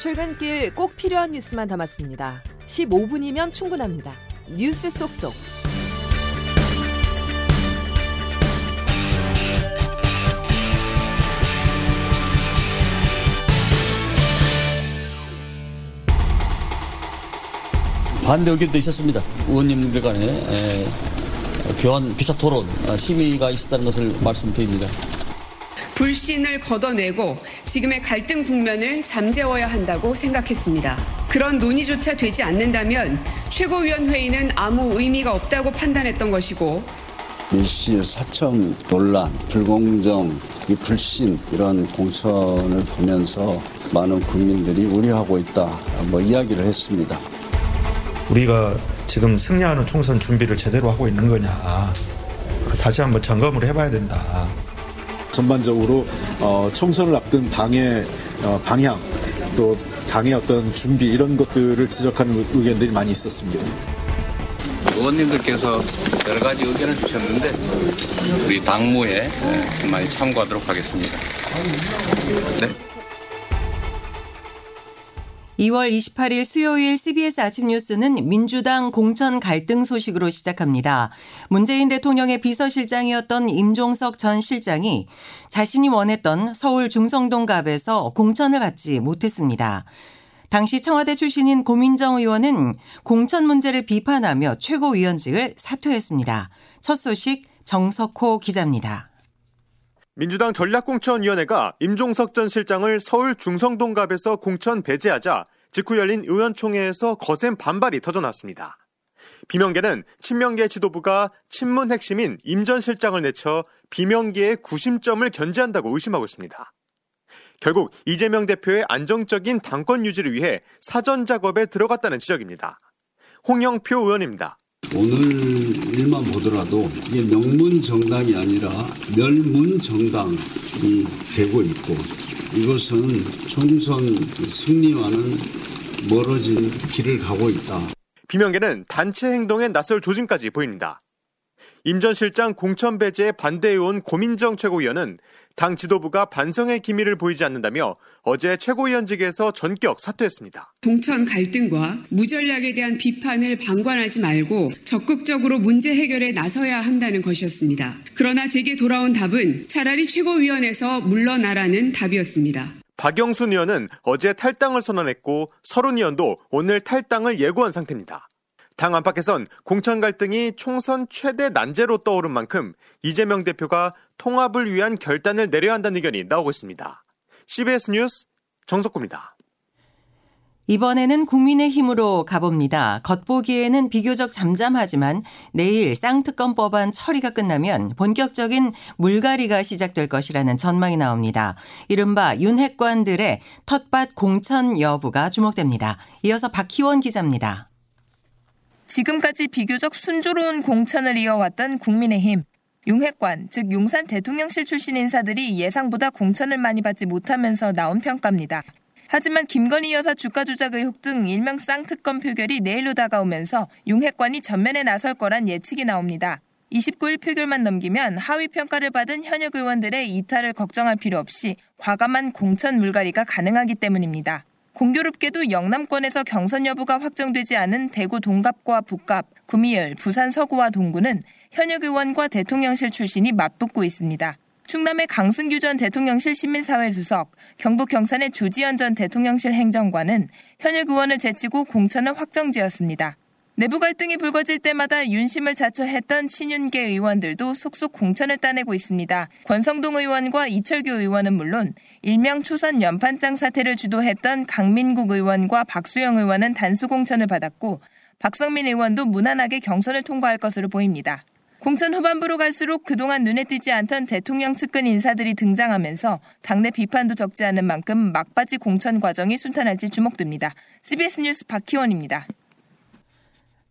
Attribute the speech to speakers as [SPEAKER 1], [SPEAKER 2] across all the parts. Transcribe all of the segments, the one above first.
[SPEAKER 1] 출근길 꼭 필요한 뉴스만 담았습니다. 15분이면 충분합니다. 뉴스 속속.
[SPEAKER 2] 반대 의견도 있었습니다. 의원님들 간에 에, 교환 교차 토론 아, 심의가 있었다는 것을 말씀드립니다.
[SPEAKER 3] 불신을 걷어내고 지금의 갈등 국면을 잠재워야 한다고 생각했습니다. 그런 논의조차 되지 않는다면 최고위원회의는 아무 의미가 없다고 판단했던 것이고
[SPEAKER 4] 일시 사청 논란, 불공정, 이 불신 이런 공천을 보면서 많은 국민들이 우려하고 있다. 뭐 이야기를 했습니다.
[SPEAKER 5] 우리가 지금 승리하는 총선 준비를 제대로 하고 있는 거냐 다시 한번 점검을 해봐야 된다.
[SPEAKER 6] 전반적으로 어, 총선을 앞둔 당의 어, 방향 또 당의 어떤 준비 이런 것들을 지적하는 의견들이 많이 있었습니다.
[SPEAKER 7] 의원님들께서 여러 가지 의견을 주셨는데 우리 당무에 많이 참고하도록 하겠습니다. 네.
[SPEAKER 8] 2월 28일 수요일 CBS 아침 뉴스는 민주당 공천 갈등 소식으로 시작합니다. 문재인 대통령의 비서실장이었던 임종석 전 실장이 자신이 원했던 서울 중성동갑에서 공천을 받지 못했습니다. 당시 청와대 출신인 고민정 의원은 공천 문제를 비판하며 최고위원직을 사퇴했습니다. 첫 소식 정석호 기자입니다.
[SPEAKER 9] 민주당 전략공천위원회가 임종석 전 실장을 서울 중성동갑에서 공천 배제하자 직후 열린 의원총회에서 거센 반발이 터져났습니다. 비명계는 친명계 지도부가 친문 핵심인 임 전 실장을 내쳐 비명계의 구심점을 견제한다고 의심하고 있습니다. 결국 이재명 대표의 안정적인 당권 유지를 위해 사전 작업에 들어갔다는 지적입니다. 홍영표 의원입니다.
[SPEAKER 4] 오늘 일만 보더라도 이게 명문 정당이 아니라 멸문 정당이 되고 있고 이것은 총선 승리와는 멀어진 길을 가고 있다.
[SPEAKER 9] 비명계는 단체 행동에 나설 조짐까지 보입니다. 임 전 실장 공천 배제에 반대해온 고민정 최고위원은 당 지도부가 반성의 기미를 보이지 않는다며 어제 최고위원직에서 전격 사퇴했습니다.
[SPEAKER 3] 공천 갈등과 무전략에 대한 비판을 방관하지 말고 적극적으로 문제 해결에 나서야 한다는 것이었습니다. 그러나 제게 돌아온 답은 차라리 최고위원에서 물러나라는 답이었습니다.
[SPEAKER 9] 박영순 의원은 어제 탈당을 선언했고 서른 의원도 오늘 탈당을 예고한 상태입니다. 당 안팎에선 공천 갈등이 총선 최대 난제로 떠오른 만큼 이재명 대표가 통합을 위한 결단을 내려야 한다는 의견이 나오고 있습니다. CBS 뉴스 정석구입니다.
[SPEAKER 8] 이번에는 국민의힘으로 가봅니다. 겉보기에는 비교적 잠잠하지만 내일 쌍특검 법안 처리가 끝나면 본격적인 물갈이가 시작될 것이라는 전망이 나옵니다. 이른바 윤핵관들의 텃밭 공천 여부가 주목됩니다. 이어서 박희원 기자입니다.
[SPEAKER 10] 지금까지 비교적 순조로운 공천을 이어왔던 국민의힘. 용핵관, 즉 용산 대통령실 출신 인사들이 예상보다 공천을 많이 받지 못하면서 나온 평가입니다. 하지만 김건희 여사 주가 조작 의혹 등 일명 쌍특검 표결이 내일로 다가오면서 용핵관이 전면에 나설 거란 예측이 나옵니다. 29일 표결만 넘기면 하위 평가를 받은 현역 의원들의 이탈을 걱정할 필요 없이 과감한 공천 물갈이가 가능하기 때문입니다. 공교롭게도 영남권에서 경선 여부가 확정되지 않은 대구 동갑과 북갑, 구미열, 부산 서구와 동구는 현역 의원과 대통령실 출신이 맞붙고 있습니다. 충남의 강승규 전 대통령실 시민사회 수석, 경북 경산의 조지현 전 대통령실 행정관은 현역 의원을 제치고 공천을 확정지었습니다. 내부 갈등이 불거질 때마다 윤심을 자처했던 친윤계 의원들도 속속 공천을 따내고 있습니다. 권성동 의원과 이철규 의원은 물론 일명 초선 연판장 사태를 주도했던 강민국 의원과 박수영 의원은 단수 공천을 받았고 박성민 의원도 무난하게 경선을 통과할 것으로 보입니다. 공천 후반부로 갈수록 그동안 눈에 띄지 않던 대통령 측근 인사들이 등장하면서 당내 비판도 적지 않은 만큼 막바지 공천 과정이 순탄할지 주목됩니다. CBS 뉴스 박희원입니다.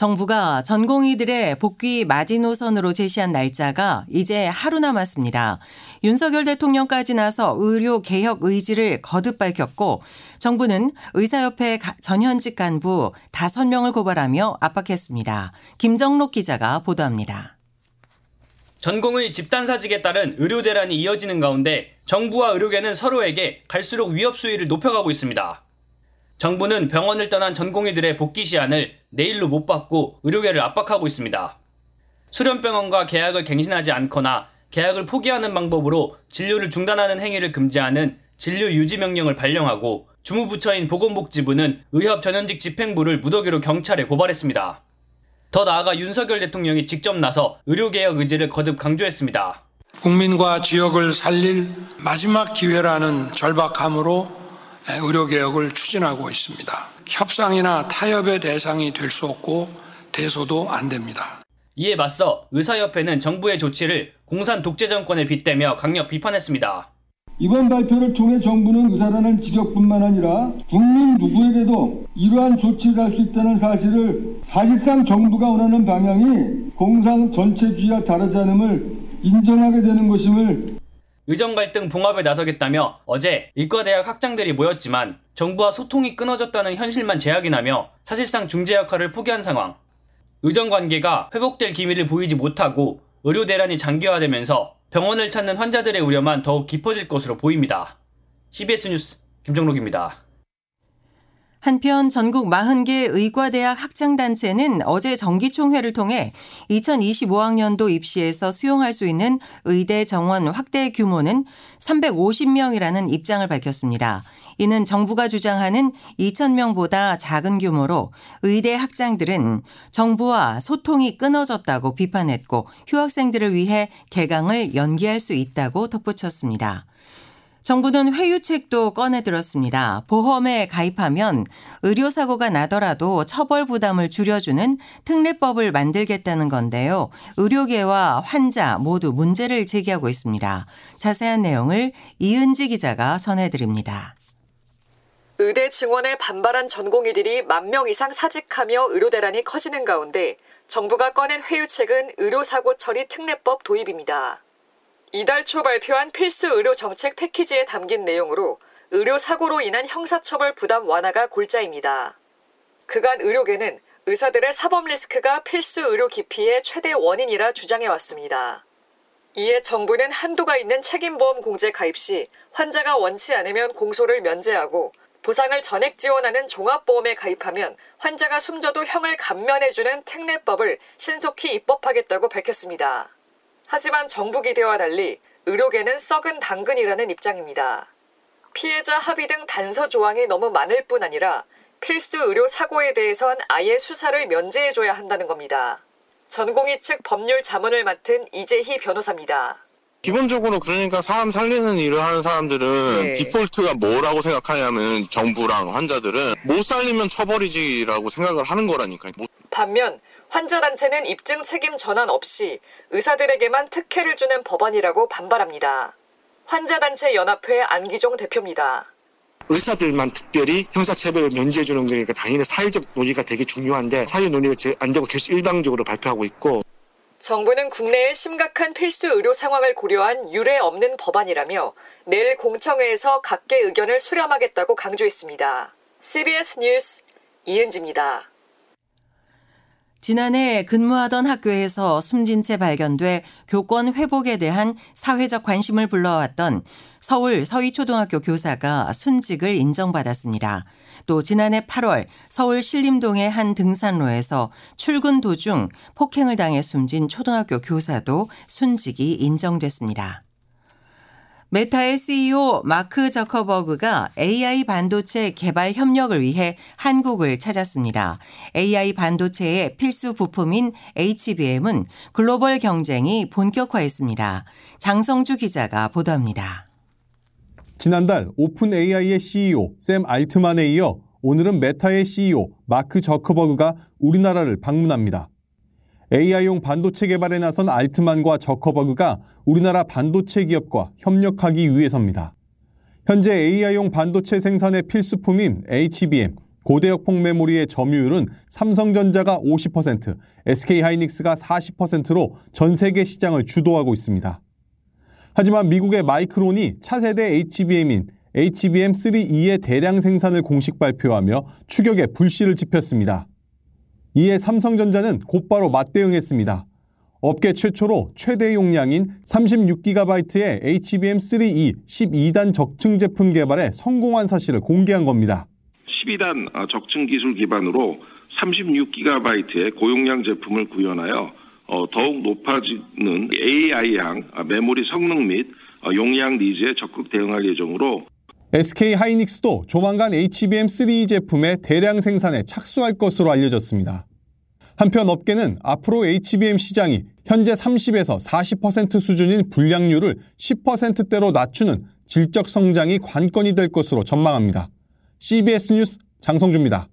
[SPEAKER 8] 정부가 전공의들의 복귀 마지노선으로 제시한 날짜가 이제 하루 남았습니다. 윤석열 대통령까지 나서 의료 개혁 의지를 거듭 밝혔고 정부는 의사협회 전현직 간부 5명을 고발하며 압박했습니다. 김정록 기자가 보도합니다.
[SPEAKER 11] 전공의 집단 사직에 따른 의료 대란이 이어지는 가운데 정부와 의료계는 서로에게 갈수록 위협 수위를 높여가고 있습니다. 정부는 병원을 떠난 전공의들의 복귀 시한을 내일로 못 받고 의료계를 압박하고 있습니다. 수련병원과 계약을 갱신하지 않거나 계약을 포기하는 방법으로 진료를 중단하는 행위를 금지하는 진료 유지 명령을 발령하고 주무부처인 보건복지부는 의협 전현직 집행부를 무더기로 경찰에 고발했습니다. 더 나아가 윤석열 대통령이 직접 나서 의료개혁 의지를 거듭 강조했습니다.
[SPEAKER 12] 국민과 지역을 살릴 마지막 기회라는 절박함으로 의료개혁을 추진하고 있습니다. 협상이나 타협의 대상이 될 수 없고 대소도 안 됩니다.
[SPEAKER 11] 이에 맞서 의사협회는 정부의 조치를 공산 독재 정권에 빗대며 강력 비판했습니다.
[SPEAKER 13] 이번 발표를 통해 정부는 의사라는 직역뿐만 아니라 국민 누구에게도 이러한 조치를 할 수 있다는 사실을 사실상 정부가 원하는 방향이 공상 전체주의와 다르지 않음을 인정하게 되는 것임을
[SPEAKER 11] 의정 갈등 봉합에 나서겠다며 어제 의과대학 학장들이 모였지만 정부와 소통이 끊어졌다는 현실만 제약이나며 사실상 중재 역할을 포기한 상황. 의정 관계가 회복될 기미를 보이지 못하고 의료 대란이 장기화되면서 병원을 찾는 환자들의 우려만 더욱 깊어질 것으로 보입니다. CBS 뉴스 김정록입니다.
[SPEAKER 8] 한편 전국 40개 의과대학 학장단체는 어제 정기총회를 통해 2025학년도 입시에서 수용할 수 있는 의대 정원 확대 규모는 350명이라는 입장을 밝혔습니다. 이는 정부가 주장하는 2,000명보다 작은 규모로 의대 학장들은 정부와 소통이 끊어졌다고 비판했고 휴학생들을 위해 개강을 연기할 수 있다고 덧붙였습니다. 정부는 회유책도 꺼내들었습니다. 보험에 가입하면 의료사고가 나더라도 처벌 부담을 줄여주는 특례법을 만들겠다는 건데요. 의료계와 환자 모두 문제를 제기하고 있습니다. 자세한 내용을 이은지 기자가 전해드립니다.
[SPEAKER 14] 의대 증원에 반발한 전공의들이 만 명 이상 사직하며 의료대란이 커지는 가운데 정부가 꺼낸 회유책은 의료사고 처리 특례법 도입입니다. 이달 초 발표한 필수 의료 정책 패키지에 담긴 내용으로 의료 사고로 인한 형사처벌 부담 완화가 골자입니다. 그간 의료계는 의사들의 사법 리스크가 필수 의료 기피의 최대 원인이라 주장해 왔습니다. 이에 정부는 한도가 있는 책임보험 공제 가입 시 환자가 원치 않으면 공소를 면제하고 보상을 전액 지원하는 종합보험에 가입하면 환자가 숨져도 형을 감면해주는 특례법을 신속히 입법하겠다고 밝혔습니다. 하지만 정부 기대와 달리 의료계는 썩은 당근이라는 입장입니다. 피해자 합의 등 단서 조항이 너무 많을 뿐 아니라 필수 의료 사고에 대해선 아예 수사를 면제해줘야 한다는 겁니다. 전공의 측 법률 자문을 맡은 이재희 변호사입니다.
[SPEAKER 15] 기본적으로 그러니까 사람 살리는 일을 하는 사람들은 네. 디폴트가 뭐라고 생각하냐면 정부랑 환자들은 못 살리면 처벌이지라고 생각을 하는 거라니까.
[SPEAKER 14] 반면 환자단체는 입증 책임 전환 없이 의사들에게만 특혜를 주는 법안이라고 반발합니다. 환자단체 연합회 안기종 대표입니다.
[SPEAKER 16] 의사들만 특별히 형사처벌을 면제해주는 거니까 당연히 사회적 논의가 되게 중요한데 사회 논의가 안 되고 계속 일방적으로 발표하고 있고
[SPEAKER 14] 정부는 국내의 심각한 필수 의료 상황을 고려한 유례 없는 법안이라며 내일 공청회에서 각계 의견을 수렴하겠다고 강조했습니다. CBS 뉴스 이은지입니다.
[SPEAKER 8] 지난해 근무하던 학교에서 숨진 채 발견돼 교권 회복에 대한 사회적 관심을 불러왔던 서울 서희초등학교 교사가 순직을 인정받았습니다. 또 지난해 8월 서울 신림동의 한 등산로에서 출근 도중 폭행을 당해 숨진 초등학교 교사도 순직이 인정됐습니다. 메타의 CEO 마크 저커버그가 AI 반도체 개발 협력을 위해 한국을 찾았습니다. AI 반도체의 필수 부품인 HBM은 글로벌 경쟁이 본격화했습니다. 장성주 기자가 보도합니다.
[SPEAKER 17] 지난달 오픈 AI의 CEO 샘 알트만에 이어 오늘은 메타의 CEO 마크 저커버그가 우리나라를 방문합니다. AI용 반도체 개발에 나선 알트만과 저커버그가 우리나라 반도체 기업과 협력하기 위해서입니다. 현재 AI용 반도체 생산의 필수품인 HBM, 고대역폭 메모리의 점유율은 삼성전자가 50%, SK하이닉스가 40%로 전 세계 시장을 주도하고 있습니다. 하지만 미국의 마이크론이 차세대 HBM인 HBM3E의 대량 생산을 공식 발표하며 추격에 불씨를 지폈습니다. 이에 삼성전자는 곧바로 맞대응했습니다. 업계 최초로 최대 용량인 36GB의 HBM3E 12단 적층 제품 개발에 성공한 사실을 공개한 겁니다.
[SPEAKER 18] 12단 적층 기술 기반으로 36기가바이트의 고용량 제품을 구현하여 더욱 높아지는 AI향 메모리 성능 및 용량 니즈에 적극 대응할 예정으로
[SPEAKER 17] SK 하이닉스도 조만간 HBM3 제품의 대량 생산에 착수할 것으로 알려졌습니다. 한편 업계는 앞으로 HBM 시장이 현재 30에서 40% 수준인 불량률을 10%대로 낮추는 질적 성장이 관건이 될 것으로 전망합니다. CBS 뉴스 장성주입니다.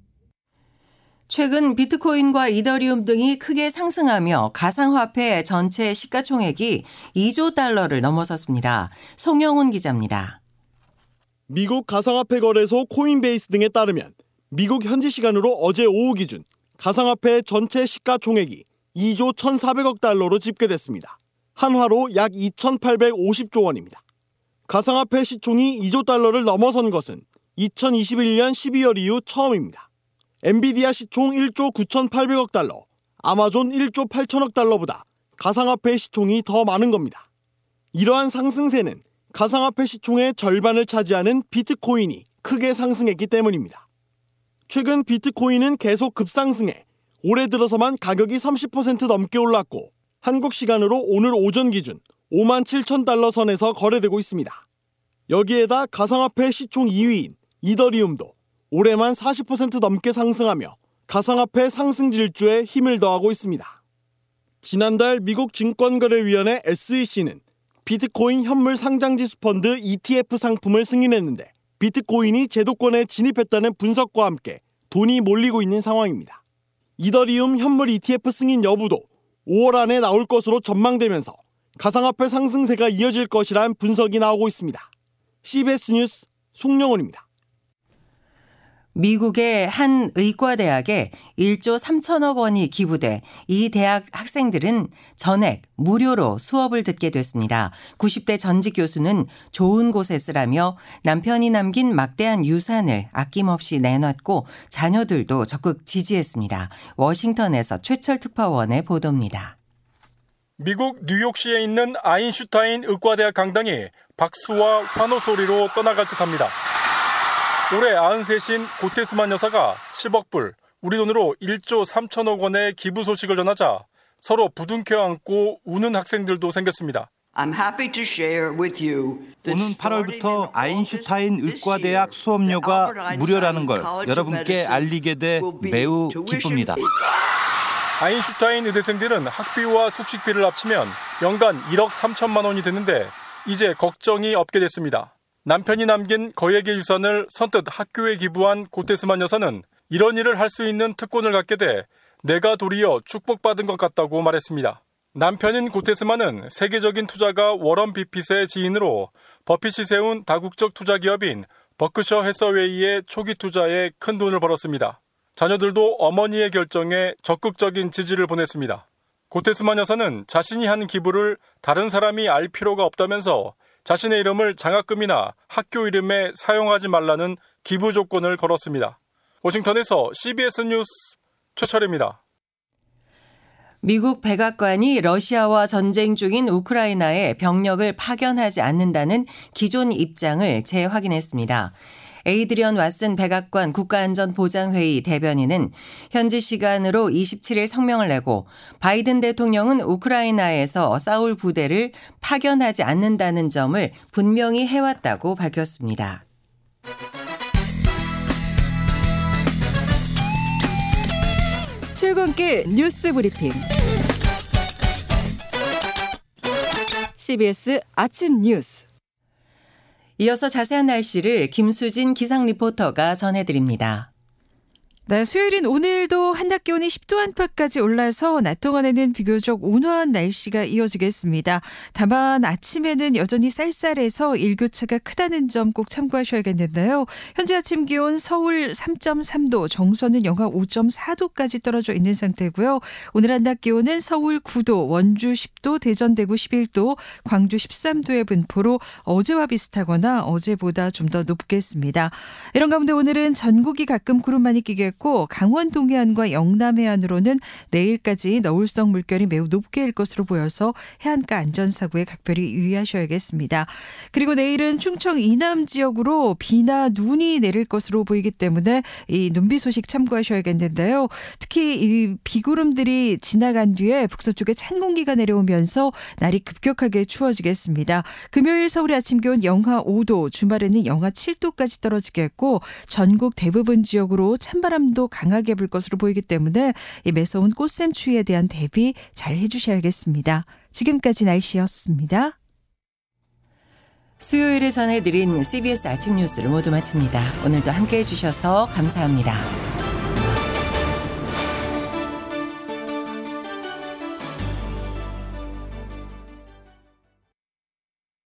[SPEAKER 8] 최근 비트코인과 이더리움 등이 크게 상승하며 가상화폐 전체 시가총액이 2조 달러를 넘어섰습니다. 송영훈 기자입니다.
[SPEAKER 19] 미국 가상화폐 거래소 코인베이스 등에 따르면 미국 현지 시간으로 어제 오후 기준 가상화폐 전체 시가총액이 2조 1,400억 달러로 집계됐습니다. 한화로 약 2,850조 원입니다. 가상화폐 시총이 2조 달러를 넘어선 것은 2021년 12월 이후 처음입니다. 엔비디아 시총 1조 9,800억 달러, 아마존 1조 8천억 달러보다 가상화폐 시총이 더 많은 겁니다. 이러한 상승세는 가상화폐 시총의 절반을 차지하는 비트코인이 크게 상승했기 때문입니다. 최근 비트코인은 계속 급상승해 올해 들어서만 가격이 30% 넘게 올랐고 한국 시간으로 오늘 오전 기준 5만 7천 달러 선에서 거래되고 있습니다. 여기에다 가상화폐 시총 2위인 이더리움도 올해만 40% 넘게 상승하며 가상화폐 상승 질주에 힘을 더하고 있습니다. 지난달 미국 증권거래위원회 SEC는 비트코인 현물 상장지수 펀드 ETF 상품을 승인했는데 비트코인이 제도권에 진입했다는 분석과 함께 돈이 몰리고 있는 상황입니다. 이더리움 현물 ETF 승인 여부도 5월 안에 나올 것으로 전망되면서 가상화폐 상승세가 이어질 것이란 분석이 나오고 있습니다. CBS 뉴스 송영훈입니다.
[SPEAKER 8] 미국의 한 의과대학에 1조 3천억 원이 기부돼 이 대학 학생들은 전액 무료로 수업을 듣게 됐습니다. 90대 전직 교수는 좋은 곳에 쓰라며 남편이 남긴 막대한 유산을 아낌없이 내놨고 자녀들도 적극 지지했습니다. 워싱턴에서 최철 특파원의 보도입니다.
[SPEAKER 20] 미국 뉴욕시에 있는 아인슈타인 의과대학 강당이 박수와 환호 소리로 떠나갈 듯합니다. 올해 93신 고태수만 여사가 10억 불, 우리 돈으로 1조 3천억 원의 기부 소식을 전하자 서로 부둥켜 안고 우는 학생들도 생겼습니다.
[SPEAKER 21] 오는 8월부터 아인슈타인 의과대학 수업료가 무료라는 걸 여러분께 알리게 돼 매우 기쁩니다.
[SPEAKER 20] 아인슈타인 의대생들은 학비와 숙식비를 합치면 연간 1억 3천만 원이 되는데 이제 걱정이 없게 됐습니다. 남편이 남긴 거액의 유산을 선뜻 학교에 기부한 고테스만 여사는 이런 일을 할 수 있는 특권을 갖게 돼 내가 도리어 축복받은 것 같다고 말했습니다. 남편인 고테스만은 세계적인 투자가 워런 비핏의 지인으로 버핏이 세운 다국적 투자 기업인 버크셔 해서웨이의 초기 투자에 큰 돈을 벌었습니다. 자녀들도 어머니의 결정에 적극적인 지지를 보냈습니다. 고테스만 여사는 자신이 한 기부를 다른 사람이 알 필요가 없다면서 자신의 이름을 장학금이나 학교 이름에 사용하지 말라는 기부 조건을 걸었습니다. 워싱턴에서 CBS 뉴스 최철입니다.
[SPEAKER 8] 미국 백악관이 러시아와 전쟁 중인 우크라이나에 병력을 파견하지 않는다는 기존 입장을 재확인했습니다. 에이드리언 왓슨 백악관 국가안전보장회의 대변인은 현지 시간으로 27일 성명을 내고 바이든 대통령은 우크라이나에서 싸울 부대를 파견하지 않는다는 점을 분명히 해왔다고 밝혔습니다.
[SPEAKER 1] 출근길 뉴스 브리핑. CBS 아침 뉴스.
[SPEAKER 8] 이어서 자세한 날씨를 김수진 기상 리포터가 전해드립니다.
[SPEAKER 22] 네, 수요일인 오늘도 한낮 기온이 10도 안팎까지 올라서 낮 동안에는 비교적 온화한 날씨가 이어지겠습니다. 다만 아침에는 여전히 쌀쌀해서 일교차가 크다는 점 꼭 참고하셔야겠는데요. 현재 아침 기온 서울 3.3도, 정선은 영하 5.4도까지 떨어져 있는 상태고요. 오늘 한낮 기온은 서울 9도, 원주 10도, 대전 대구 11도, 광주 13도의 분포로 어제와 비슷하거나 어제보다 좀 더 높겠습니다. 이런 가운데 오늘은 전국이 가끔 구름 많이 끼겠고 떨어지겠고 강원 동해안과 영남 해안으로는 내일까지 너울성 물결이 매우 높게 일 것으로 보여서 해안가 안전사고에 각별히 유의하셔야겠습니다. 그리고 내일은 충청 이남 지역으로 비나 눈이 내릴 것으로 보이기 때문에 이 눈비 소식 참고하셔야겠는데요. 특히 이 비구름들이 지나간 뒤에 북서쪽에 찬 공기가 내려오면서 날이 급격하게 추워지겠습니다. 금요일 서울의 아침 기온 영하 5도, 주말에는 영하 7도까지 떨어지겠고 전국 대부분 지역으로 찬 바람도 강하게 불 것으로 보이기 때문에 이 매서운 꽃샘 추위에 대한 대비 잘 해주셔야겠습니다. 지금까지 날씨였습니다.
[SPEAKER 8] 수요일에 전해드린 CBS 아침 뉴스를 모두 마칩니다. 오늘도 함께 해주셔서 감사합니다.